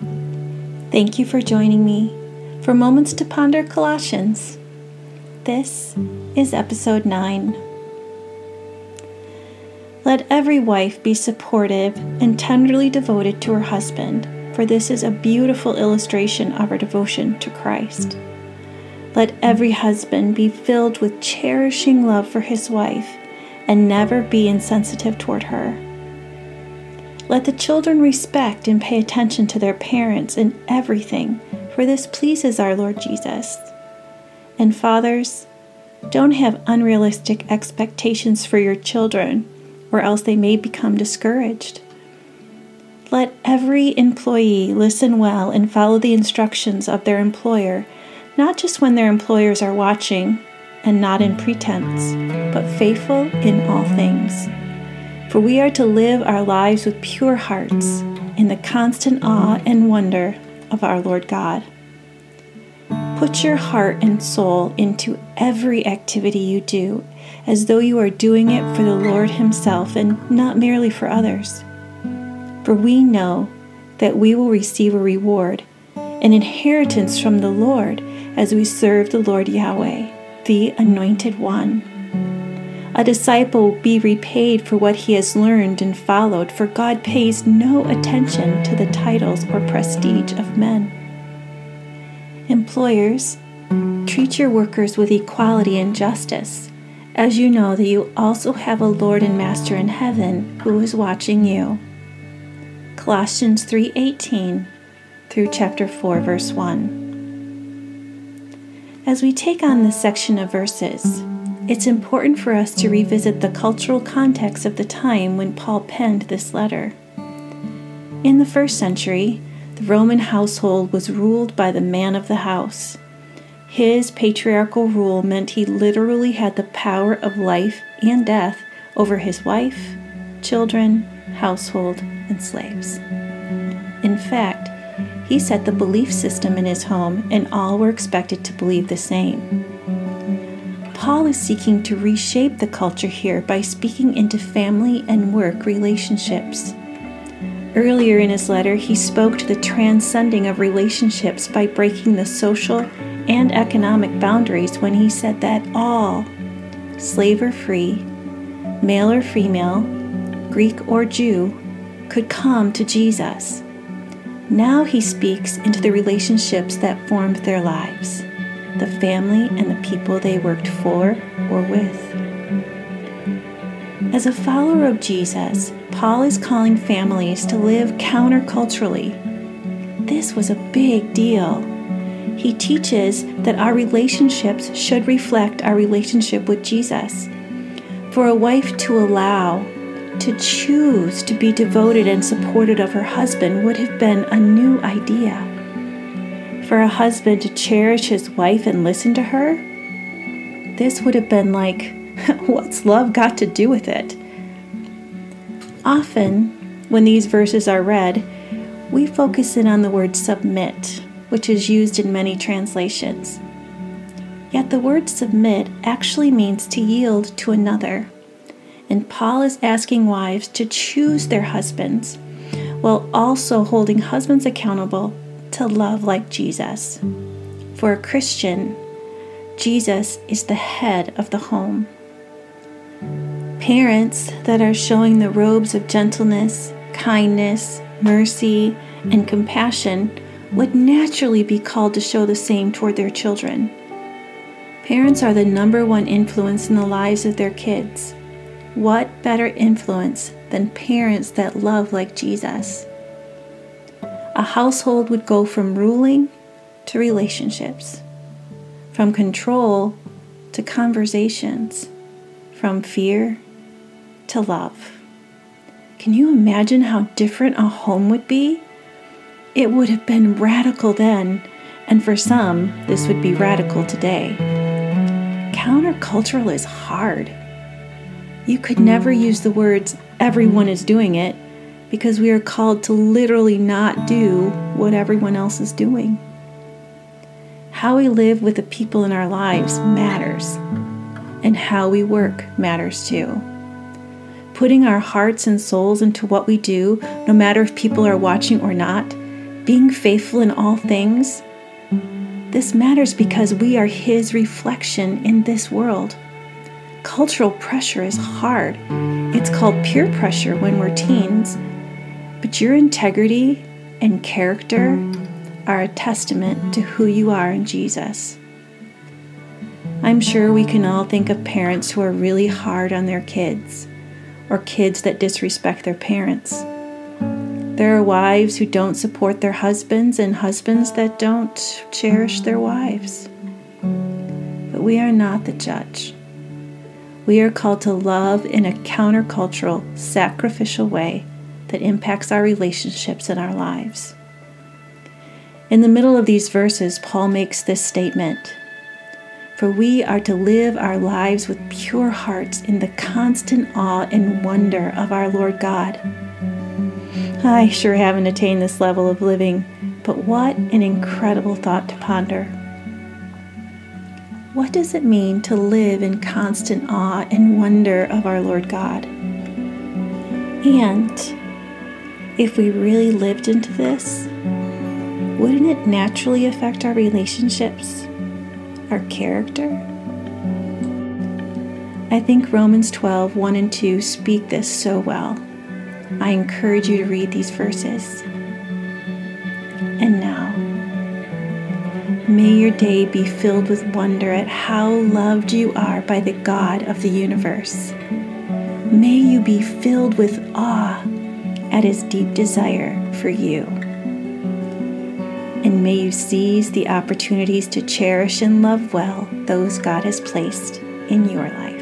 Thank you for joining me for Moments to Ponder Colossians. This is episode 9. Let every wife be supportive and tenderly devoted to her husband, for this is a beautiful illustration of our devotion to Christ. Let every husband be filled with cherishing love for his wife and never be insensitive toward her. Let the children respect and pay attention to their parents in everything, for this pleases our Lord Jesus. And fathers, don't have unrealistic expectations for your children, or else they may become discouraged. Let every employee listen well and follow the instructions of their employer, not just when their employers are watching and not in pretense, but faithful in all things. For we are to live our lives with pure hearts in the constant awe and wonder of our Lord God. Put your heart and soul into every activity you do as though you are doing it for the Lord Himself and not merely for others. For we know that we will receive a reward, an inheritance from the Lord as we serve the Lord Yahweh, the Anointed One. A disciple will be repaid for what he has learned and followed, for God pays no attention to the titles or prestige of men. Employers, treat your workers with equality and justice, as you know that you also have a Lord and Master in heaven who is watching you. Colossians 3:18 through chapter 4 verse 1. As we take on this section of verses, it's important for us to revisit the cultural context of the time when Paul penned this letter. In the first century, the Roman household was ruled by the man of the house. His patriarchal rule meant he literally had the power of life and death over his wife, children, household, and slaves. In fact, he set the belief system in his home, and all were expected to believe the same. Paul is seeking to reshape the culture here by speaking into family and work relationships. Earlier in his letter, he spoke to the transcending of relationships by breaking the social and economic boundaries when he said that all, slave or free, male or female, Greek or Jew, could come to Jesus. Now he speaks into the relationships that formed their lives the family, and the people they worked for or with. As a follower of Jesus, Paul is calling families to live counterculturally. This was a big deal. He teaches that our relationships should reflect our relationship with Jesus. For a wife to allow, to choose to be devoted and supported of her husband would have been a new idea for a husband to cherish his wife and listen to her, this would have been like, what's love got to do with it? Often, when these verses are read, we focus in on the word submit, which is used in many translations. Yet the word submit actually means to yield to another. And Paul is asking wives to choose their husbands while also holding husbands accountable to love like Jesus. For a Christian, Jesus is the head of the home. Parents that are showing the robes of gentleness, kindness, mercy, and compassion would naturally be called to show the same toward their children. Parents are the number one influence in the lives of their kids. What better influence than parents that love like Jesus? A household would go from ruling to relationships, from control to conversations, from fear to love. Can you imagine how different a home would be? It would have been radical then, and for some, this would be radical today. Countercultural is hard. You could never use the words, everyone is doing it, because we are called to literally not do what everyone else is doing. How we live with the people in our lives matters, and how we work matters too. Putting our hearts and souls into what we do, no matter if people are watching or not, being faithful in all things. This matters because we are His reflection in this world. Cultural pressure is hard. It's called peer pressure when we're teens. Your integrity and character are a testament to who you are in Jesus. I'm sure we can all think of parents who are really hard on their kids, or kids that disrespect their parents. There are wives who don't support their husbands, and husbands that don't cherish their wives. But we are not the judge. We are called to love in a countercultural, sacrificial way that impacts our relationships and our lives. In the middle of these verses, Paul makes this statement For we are to live our lives with pure hearts in the constant awe and wonder of our Lord God. I sure haven't attained this level of living, but what an incredible thought to ponder. What does it mean to live in constant awe and wonder of our Lord God? And if we really lived into this, wouldn't it naturally affect our relationships, our character? I think Romans 12, 1 and 2 speak this so well. I encourage you to read these verses. And now, may your day be filled with wonder at how loved you are by the God of the universe. May you be filled with awe at his deep desire for you and may you seize the opportunities to cherish and love well those God has placed in your life.